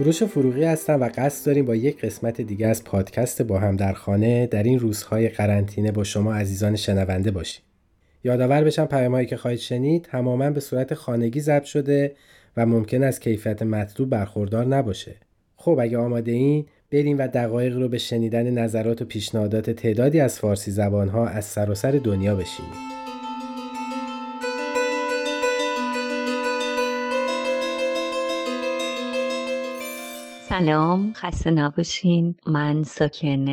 کوروش فروغی هستم و قصد داریم با یک قسمت دیگه از پادکست با هم در خانه در این روزهای قرنطینه با شما عزیزان شنونده باشیم. یادآور بشم پیامهایی که خواهید شنید تماما به صورت خانگی ضبط شده و ممکن است کیفیت مطلوب برخوردار نباشه. خب اگه آماده این بریم و دقایق رو به شنیدن نظرات و پیشنهادات تعدادی از فارسی زبانها از سراسر دنیا بشینیم. سلام خسته نباشین. من ساکن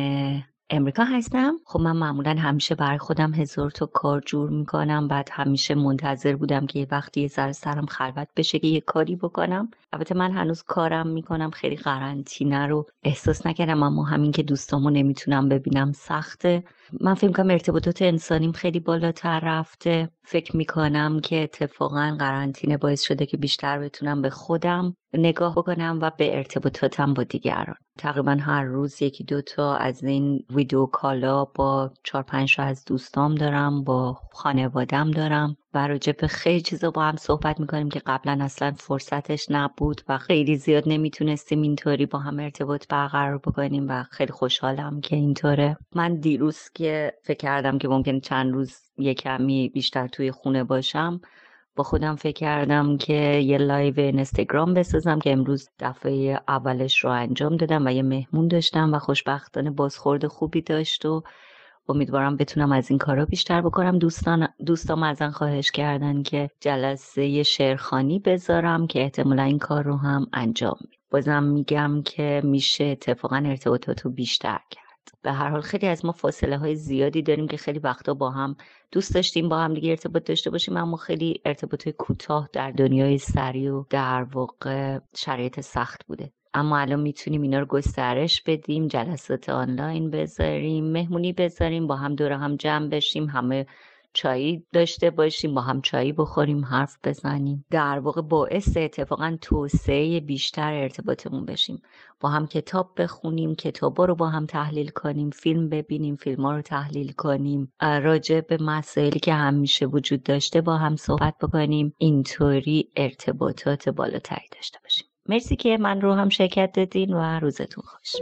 امریکا هستم. خب من معمولا همیشه برای خودم هزار تا کار جور می‌کنم. بعد همیشه منتظر بودم که یه وقتی یه ذره سرم خلوت بشه که یه کاری بکنم. البته من هنوز کارم می‌کنم. خیلی قرنطینه رو احساس نکردم اما همین که دوستامو نمی‌تونم ببینم سخته. من فکر کنم ارتباطات انسانیم خیلی بالاتر رفته. فکر می‌کنم که اتفاقا قرنطینه باعث شده که بیشتر بتونم به خودم نگاه بکنم و به ارتباطاتم با دیگران. تقریبا هر روز یکی دوتا از این ویدیو کالا با چهار پنج از دوستام دارم با خانوادم دارم. و راجع به خیلی چیزا با هم صحبت می‌کنیم که قبلا اصلا فرصتش نبود و خیلی زیاد نمی‌تونستیم اینطوری با هم ارتباط برقرار بکنیم و خیلی خوشحالم که اینطوره. من دیروز که فکر کردم که ممکن چند روز یه کمی بیشتر توی خونه باشم با خودم فکر کردم که یه live اینستاگرام بسازم که امروز دفعه اولش رو انجام دادم و یه مهمون داشتم و خوشبختانه بازخورد خوبی داشت و امیدوارم بتونم از این کارا بیشتر بکنم. دوستان دوستام ازم خواهش کردن که جلسه شعرخوانی بذارم که احتمالا این کار رو هم انجام میدم. بازم میگم که میشه اتفاقا ارتباطات رو بیشتر کرد. به هر حال خیلی از ما فاصله های زیادی داریم که خیلی وقتا با هم دوست داشتیم با هم دیگه ارتباط داشته باشیم اما خیلی ارتباط کوتاه در دنیای سری و در واقع شرایط سخت بوده. اما الان می‌تونیم اینا رو گسترش بدیم جلسات آنلاین بذاریم مهمونی بذاریم با هم دور هم جمع بشیم همه چایی داشته باشیم با هم چایی بخوریم حرف بزنیم. در واقع باعث اتفاقا توسعه بیشتر ارتباطمون بشیم. با هم کتاب بخونیم کتابا رو با هم تحلیل کنیم فیلم ببینیم فیلم ها رو تحلیل کنیم. راجع به مسائلی که همیشه وجود داشته با هم صحبت بکنیم. اینطوری ارتباطات بالاتری داشته باشیم. مرسی که من رو هم شرکت دادین و روزتون خوش.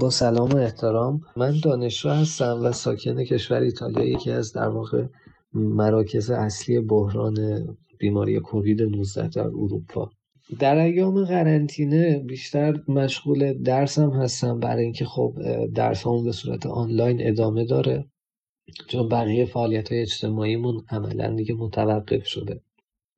با سلام و احترام من دانشجو هستم و ساکن کشور ایتالیا یکی از در واقع مراکز اصلی بحران بیماری کووید 19 در اروپا. در ایام قرنطینه بیشتر مشغول درسم هستم برای اینکه خب درس به صورت آنلاین ادامه داره چون بقیه فعالیت های اجتماعیمون عملا دیگه متوقف شده.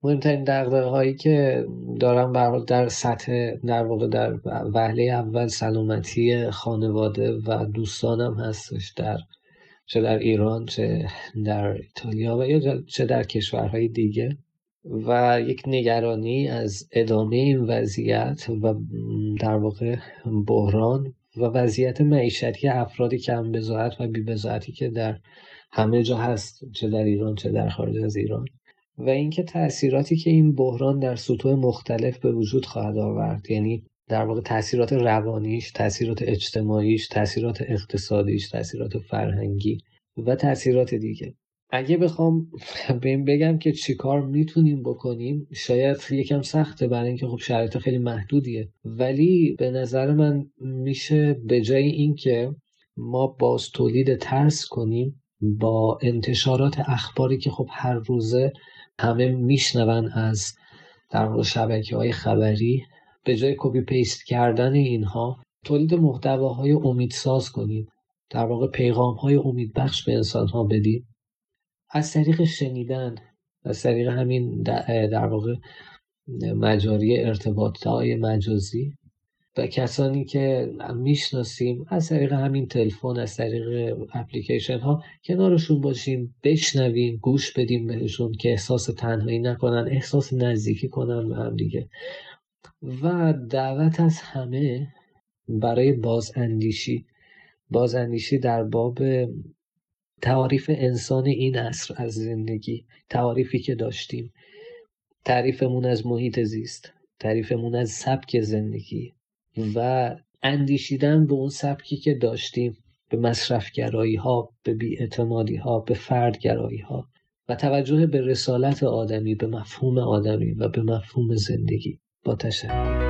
مهمترین دقدقه هایی که دارم بر در سطح در واقع در وهله اول سلامتی خانواده و دوستانم هستش در چه در ایران چه در ایتالیا و یا چه در کشورهای دیگه. و یک نگرانی از ادامه این وضعیت و در واقع بحران و وضعیت معیشتی افرادی کم بزاعت و بی بزاعتی که در همه جا هست چه در ایران چه در خارج از ایران. و اینکه تاثیراتی که این بحران در سطوح مختلف به وجود خواهد آورد. یعنی در واقع تاثیرات روانیش، تاثیرات اجتماعیش، تاثیرات اقتصادیش، تاثیرات فرهنگی و تاثیرات دیگه. اگه بخوام به این بگم که چیکار می‌تونیم بکنیم شاید یکم سخته برای اینکه خب شرایط خیلی محدودیه. ولی به نظر من میشه به جای اینکه ما باز تولید ترس کنیم با انتشارات اخباری که خب هر روزه همه میشنون از در واقع شبکه های خبری به جای copy paste کردن اینها تولید محتواهای امیدساز کنیم. در واقع پیغام های امیدبخش به انسان ها بدیم. از طریق شنیدن از طریق همین در واقع مجاری ارتباط های مجازی و کسانی که می‌شناسیم از طریق همین تلفن از طریق اپلیکیشن ها کنارشون باشیم بشنویم گوش بدیم بهشون که احساس تنهایی نکنن احساس نزدیکی کنن به هم دیگه. و دعوت از همه برای بازاندیشی. بازاندیشی در باب تعاریف انسان این عصر از زندگی تعاریفی که داشتیم. تعریفمون از محیط زیست تعریفمون از سبک زندگی و اندیشیدن به اون سبکی که داشتیم به مصرفگرایی ها به بیاعتمادی ها به فردگرایی ها و توجه به رسالت آدمی به مفهوم آدمی و به مفهوم زندگی. با تشکر.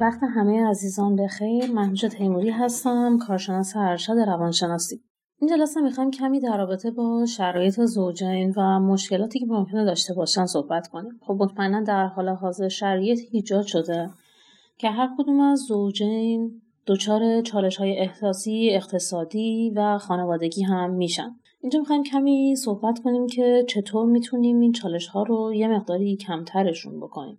وقت همه عزیزان بخیر من تیموری هستم کارشناس ارشد روانشناسی. این جلسه می‌خوایم کمی در رابطه با شرایط زوجین و مشکلاتی که ممکنه داشته باشن صحبت کنیم. خب مطمئنا در حال حاضر شرایط ایجاد شده که هر کدوم از زوجین دچار چالش های احساسی اقتصادی و خانوادگی هم میشن. اینجا می‌خوایم کمی صحبت کنیم که چطور می‌تونیم این چالش ها رو یه مقداری کمترشون بکنیم.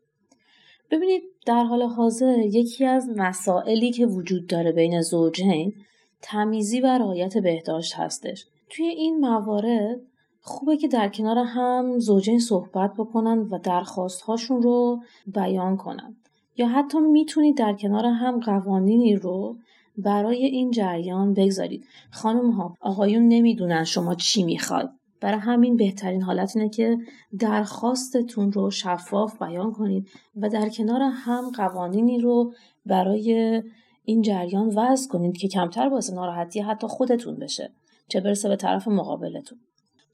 ببینید در حال حاضر یکی از مسائلی که وجود داره بین زوجین تمیزی و رعایت بهداشت هستش. توی این موارد خوبه که در کنار هم زوجین صحبت بکنن و درخواست هاشون رو بیان کنن. یا حتی می‌تونید در کنار هم قوانینی رو برای این جریان بگذارید. خانم ها آقایون نمی‌دونن شما چی می‌خواید برای همین بهترین حالت اینه که درخواستتون رو شفاف بیان کنید و در کنار هم قوانینی رو برای این جریان وضع کنید که کمتر باعث ناراحتی حتی خودتون بشه چه برسه به طرف مقابلتون.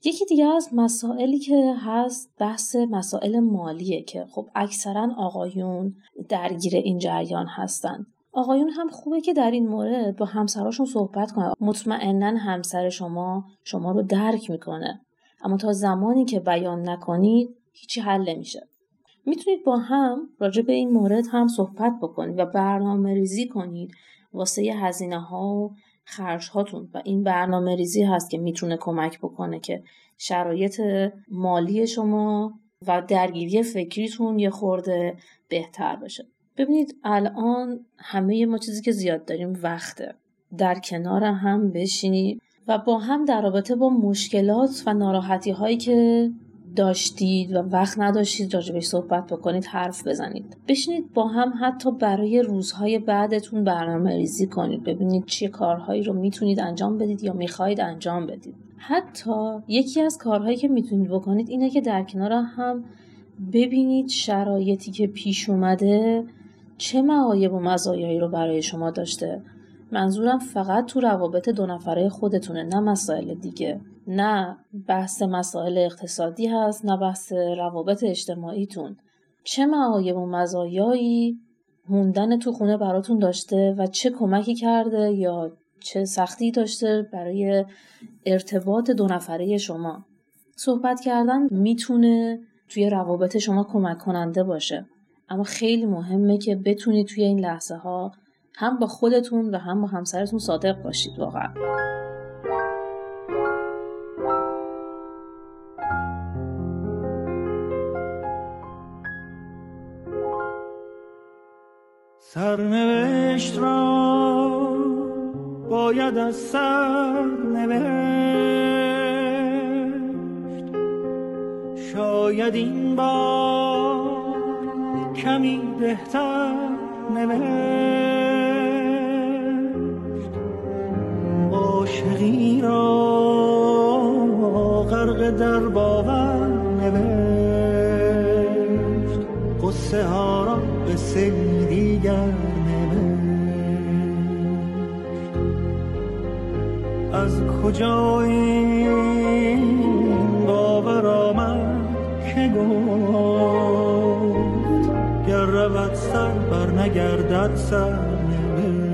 یکی دیگه از مسائلی که هست بحث مسائل مالیه که خب اکثرا آقایون درگیر این جریان هستن. آقایون هم خوبه که در این مورد با همسراشون صحبت کنن. مطمئنا همسر شما شما رو درک می‌کنه. اما تا زمانی که بیان نکنید هیچی حل نمیشه. می‌تونید با هم راجع به این مورد هم صحبت بکنید و برنامه ریزی کنید واسه هزینه ها و خرج هاتون و این برنامه ریزی هست که می‌تونه کمک بکنه که شرایط مالی شما و درگیری فکریتون یه خورده بهتر بشه. ببینید الان همه ما چیزی که زیاد داریم وقته. در کنار هم بشینید و با هم در رابطه با مشکلات و ناراحتی هایی که داشتید و وقت نداشتید راجبش صحبت بکنید حرف بزنید. بشینید با هم حتی برای روزهای بعدتون برنامه ریزی کنید. ببینید چه کارهایی رو می‌تونید انجام بدید یا می‌خواهید انجام بدید. حتی یکی از کارهایی که می‌تونید بکنید اینه که در کنار هم ببینید شرایطی که پیش اومده چه معایب و مزایایی رو برای شما داشته؟ منظورم فقط تو روابط دو نفره خودتونه نه مسائل دیگه. نه بحث مسائل اقتصادی هست نه بحث روابط اجتماعیتون. چه معایب و مزایایی موندن تو خونه براتون داشته و چه کمکی کرده یا چه سختی داشته برای ارتباط دو نفره شما؟ صحبت کردن می‌تونه توی روابط شما کمک کننده باشه. اما خیلی مهمه که بتونید توی این لحظه ها هم با خودتون و هم با همسرتون صادق باشید واقعا. سرنوشت را باید از سر نوشت شاید این بار کمی بهتر نوشت. عاشقی را غرق در باور نوشت. قصه ها را به دیگر از کجا نگردد سرنوشت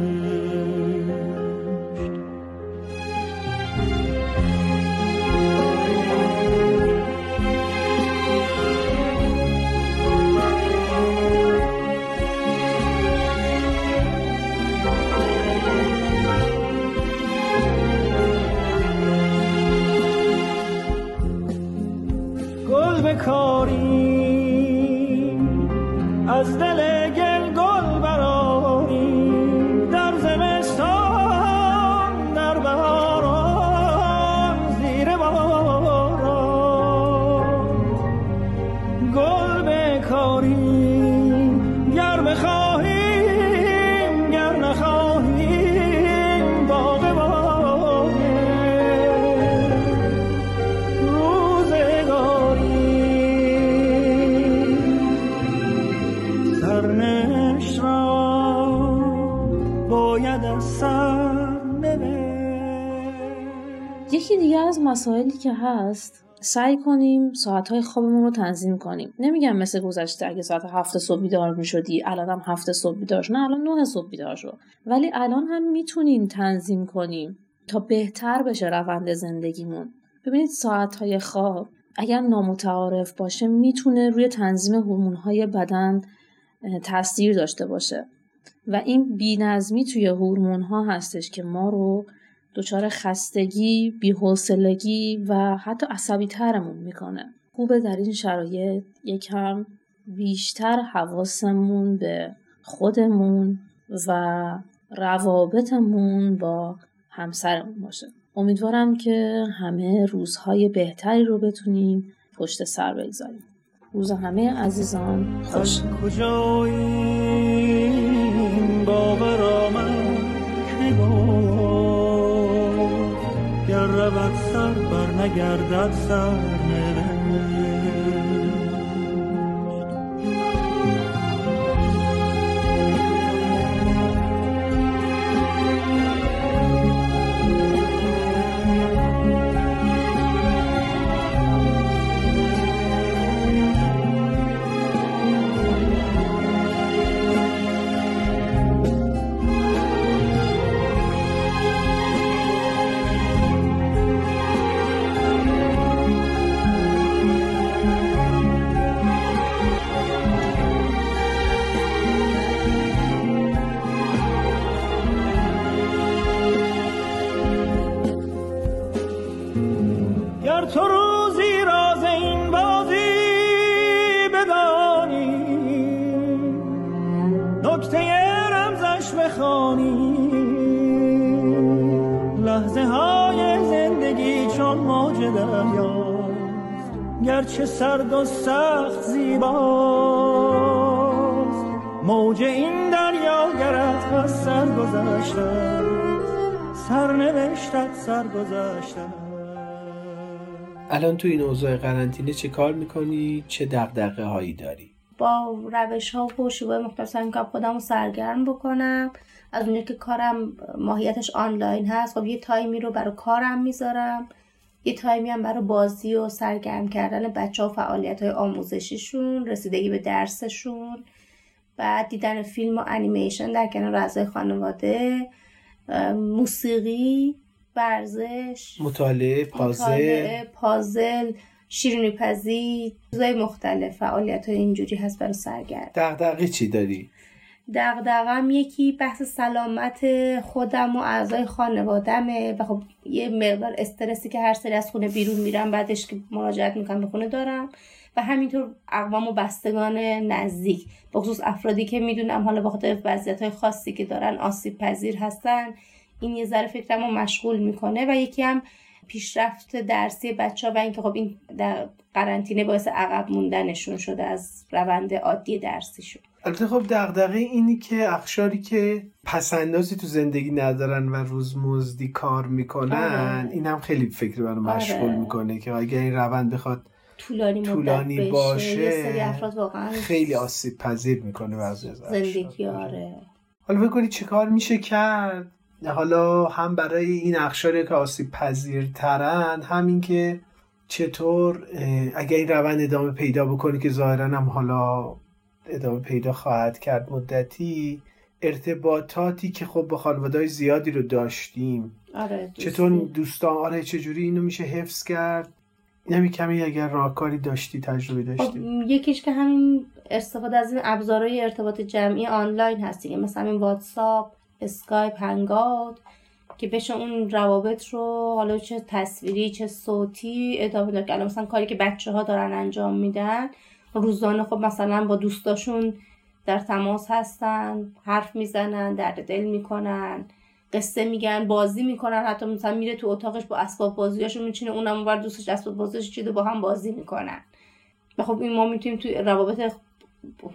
کاری از دل باید از سر یکی دیگه از مسائلی که هست سعی کنیم ساعتهای خوابمون رو تنظیم کنیم. نمیگم مثل گذشته اگه ساعت هفت صبح بیدار می‌شدی الان هم هفت صبح بیدار نه الان نه صبح بیدار شد. ولی الان هم می‌تونیم تنظیم کنیم تا بهتر بشه روند زندگیمون. ببینید ساعتهای خواب اگر نامتعارف باشه می‌تونه روی تنظیم هورمون‌های بدن تاثیر داشته باشه. و این بینظمی توی هورمون‌ها هستش که ما رو دچار خستگی، بی‌حوصلگی و حتی عصبی ترمون می‌کنه. خوبه در این شرایط یکم بیشتر حواسمون به خودمون و روابطمون با همسرمون باشه. امیدوارم که همه روزهای بهتری رو بتونیم پشت سر بگذاریم. روز همه عزیزان خوش. نگردد سر. دریاست گرچه سرد و سخت زیباست. موج این دریا گرت از سر گذشته سرنوشتت سر گذشته الان تو این اوضاع قرنطینه چه کار می‌کنی؟ چه دقدقه هایی داری؟ با روش ها و شیوه مختلف سعی می‌کنم خودم رو سرگرم بکنم. از اونجا که کارم ماهیتش آنلاین هست خب یه تایمی رو برای کارم می‌ذارم. یه تایمی هم برای بازی و سرگرم کردن بچه ها و فعالیت های آموزشیشون رسیدگی به درسشون بعد دیدن فیلم و انیمیشن در کنار اعضای خانواده موسیقی ورزش مطالعه پازل. مطالعه پازل شیرینی پزی چیزای مختلف. فعالیت های اینجوری هست برای سرگرم. دغدغه چی داری؟ دغدغم یکی بحث سلامت خودم و اعضای خانوادمه و خب یه مقدار استرسی که هر سری از خونه بیرون میرم بعدش که مراجعت می‌کنم به خونه دارم و همینطور اقوام و بستگان نزدیک. بخصوص افرادی که می‌دونم حالا به خاطر وضعیت های خاصی که دارن آسیب پذیر هستن این یه ذره فکرم رو مشغول می‌کنه و یکی هم پیشرفت درسی بچه ها و اینکه خب این در قرنطینه باعث عقب موندنشون شده از روند عادی درسیشون البته خب دغدغه اینی که اخشاری که پسندازی تو زندگی ندارن و روزمزدی کار می‌کنن آره. این هم خیلی فکر برای مشغول آره. می‌کنه که اگر این روند بخواد طولانی, طولانی باشه خیلی آسیب پذیر می‌کنه بعضی از زندگی آره حالا بکنی چه کار میشه کرد حالا هم برای این اخشاری که آسیب پذیرترن همین که چطور اگر این روند ادامه پیدا بکنه که ظاهرا هم حالا ادامه پیدا خواهد کرد مدتی ارتباطاتی که خب با خانواده زیادی رو داشتیم. آره چطور دوستان آره چجوری اینو میشه حفظ کرد؟ نمی کمی اگر راهکاری داشتی تجربه داشتی. یکیش که همین استفاده از این ابزارهای ارتباط جمعی آنلاین هست دیگه. مثلا این واتساپ اسکایپ Hangout که بشه اون روابط رو حالا چه تصویری چه صوتی ادامه داد. الان مثلا کاری که بچه ها دارن انجام میدن روزانه خب مثلا با دوستاشون در تماس هستن حرف می‌زنن درد دل می‌کنن قصه میگن بازی می‌کنن. حتی مثلا میره تو اتاقش با اسباب بازیاشو میچینه اونم اونور دوستش اسباب بازیش چیده با هم بازی می‌کنن. و خب این ما می‌تونیم توی روابط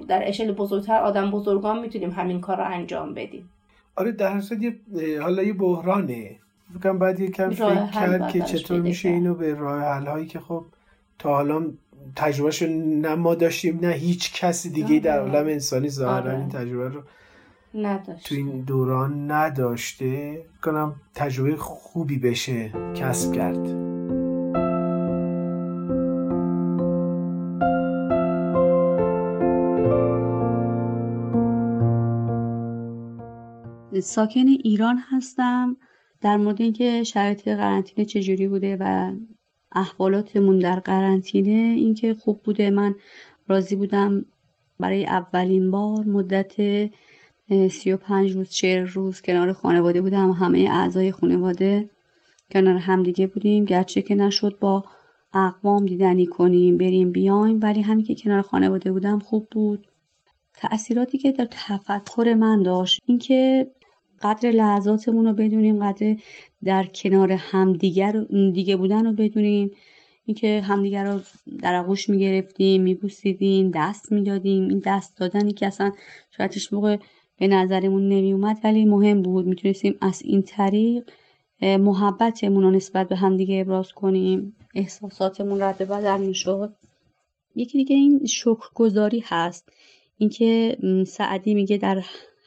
در اشل بزرگتر آدم بزرگان می‌تونیم همین کار رو انجام بدیم. آره در یه حالا یه بحرانه بکنم باید یکم فکر کرد که چطور میشه اینو به راه حل هایی که خب تا حالا تجربهش نه ما داشتیم نه هیچ کسی دیگه در آره. عالم انسانی ظاهرا آره. این تجربه رو نداشت. تو این دوران نداشته کنم تجربه خوبی بشه کسب کرد ساکن ایران هستم در مورد اینکه شرایط قرنطینه چجوری بوده و احوالاتمون در قرنطینه اینکه خوب بوده. من راضی بودم برای اولین بار مدت سی و پنج روز چهر روز کنار خانواده بودم. همه اعضای خانواده کنار همدیگه بودیم. گرچه که نشد با اقوام دیدنی کنیم بریم بیایم ولی همین که کنار خانواده بودم خوب بود. تأثیراتی که در تفکر من داشت اینکه قدر لحظاتمون رو بدونیم قدر در کنار همدیگر دیگه بودن رو بدونیم. اینکه همدیگر رو در آغوش می‌گرفتیم میبوسیدیم دست می‌دادیم. این دست دادنی که اصلا شاید موقع به نظرمون نمیومد ولی مهم بود. می‌تونستیم از این طریق محبتمون رو نسبت به همدیگه ابراز کنیم. احساساتمون رد بدل می‌شد. یکی دیگه این شکرگذاری هست. اینکه سعدی میگه در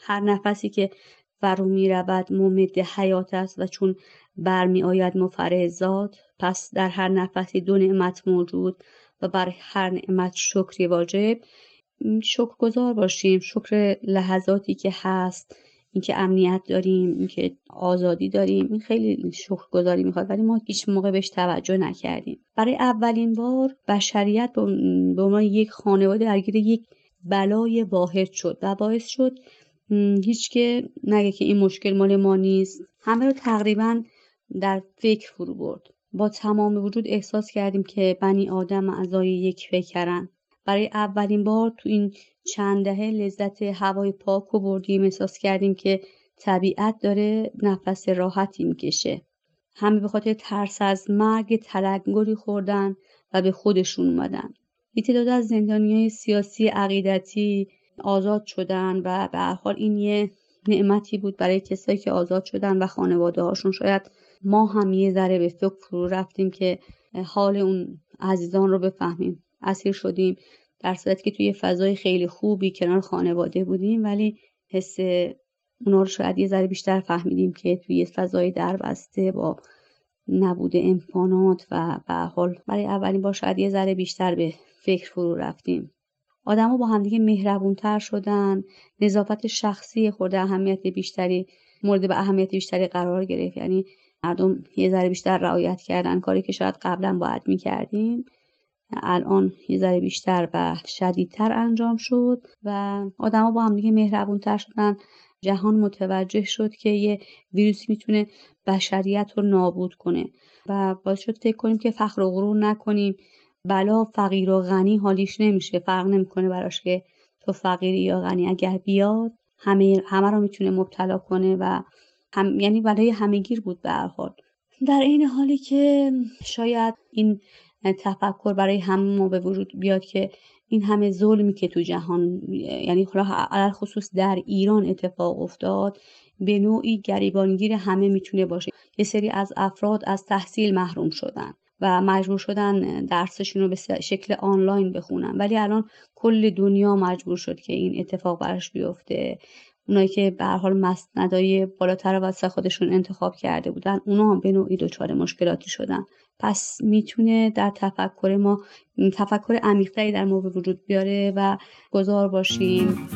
هر نفسی که فرو می رود ممد حیات است و چون برمی آید مفرزاد پس در هر نفسی دو نعمت موجود و بر هر نعمت شکری واجب. شکرگزار باشیم شکر لحظاتی که هست اینکه امنیت داریم اینکه آزادی داریم این خیلی شکرگزاری می‌خواد ولی ما هیچ موقع بهش توجه نکردیم. برای اولین بار بشریت به عنوان یک خانواده درگیر یک بلای واحد شد و باعث شد هیچ که نگه که این مشکل مال ما نیست. همه رو تقریبا در فکر فرو برد. با تمام وجود احساس کردیم که بنی آدم اعضای یک فکرن. برای اولین بار تو این چند دهه لذت هوای پاک رو بردیم. احساس کردیم که طبیعت داره نفس راحتی می‌کشه. همه به خاطر ترس از مرگ تلنگری خوردن و به خودشون اومدن. یه تعداد از زندانی سیاسی عقیدتی آزاد شدن و به هر حال این یه نعمتی بود برای کسایی که آزاد شدن و خانواده هاشون. شاید ما هم یه ذره به فکر فرو رفتیم که حال اون عزیزان رو بفهمیم. اسیر شدیم در صورتی که توی فضای خیلی خوبی کنار خانواده بودیم ولی حس اونا رو شاید یه ذره بیشتر فهمیدیم که توی فضای دربسته با نبود امکانات و به حال برای اولین بار شاید یه ذره بیشتر به فکر فرو رفتیم. آدما با همدیگه مهربونتر شدن نظافت شخصی خورده اهمیت بیشتری مورد به اهمیت بیشتری قرار گرفت. یعنی مردم یه ذره بیشتر رعایت کردن. کاری که شاید قبلا باید می‌کردیم الان یه ذره بیشتر و شدیدتر انجام شد و آدما با همدیگه مهربونتر شدن. جهان متوجه شد که یه ویروسی می‌تونه بشریت رو نابود کنه و باعث شد فکر کنیم که فخر و غرور نکنیم. بلا فقیر و غنی حالیش نمیشه فرق نمی‌کنه براش که تو فقیری یا غنی. اگر بیاد همه همه رو می‌تونه مبتلا کنه و هم یعنی برای همهگیر بود به حال. در این حالی که شاید این تفکر برای همه ما به وجود بیاد که این همه ظلمی که تو جهان یعنی حالا خصوص در ایران اتفاق افتاد به نوعی گریبانگیر همه می‌تونه باشه. یه سری از افراد از تحصیل محروم شدن. و مجبور شدن درسشون رو به شکل آنلاین بخونن. ولی الان کل دنیا مجبور شد که این اتفاق براش بیفته. اونایی که به حال مسندای بالاتر واسه خودشون انتخاب کرده بودن اونا هم به نوعی دچار مشکلاتی شدن. پس می‌تونه در تفکر ما تفکر عمیقتری در به وجود بیاره و گذار باشیم.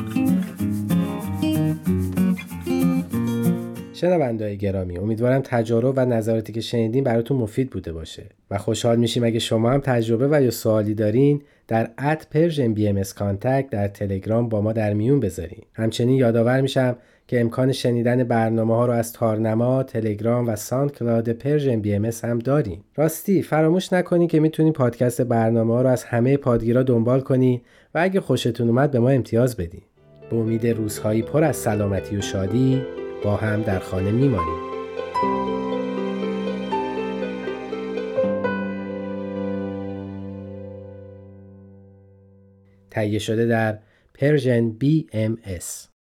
شنوندای گرامی امیدوارم تجارب و نظراتی که شنیدین براتون مفید بوده باشه و خوشحال میشیم اگه شما هم تجربه و یا سوالی دارین در at Persian BM در تلگرام با ما در میون بذارین همچنین یادآور میشم که امکان شنیدن برنامه ها رو از تارنما، تلگرام و SoundCloud Persian BM هم داریم. راستی فراموش نکنی که می‌تونی پادکست برنامه ها رو از همه پادگیرا دنبال کنی و اگه خوشتون اومد به ما امتیاز بدی. به امید روزهایی پر از سلامتی و شادی با هم در خانه میمانیم. تهیه شده در پرژن BMS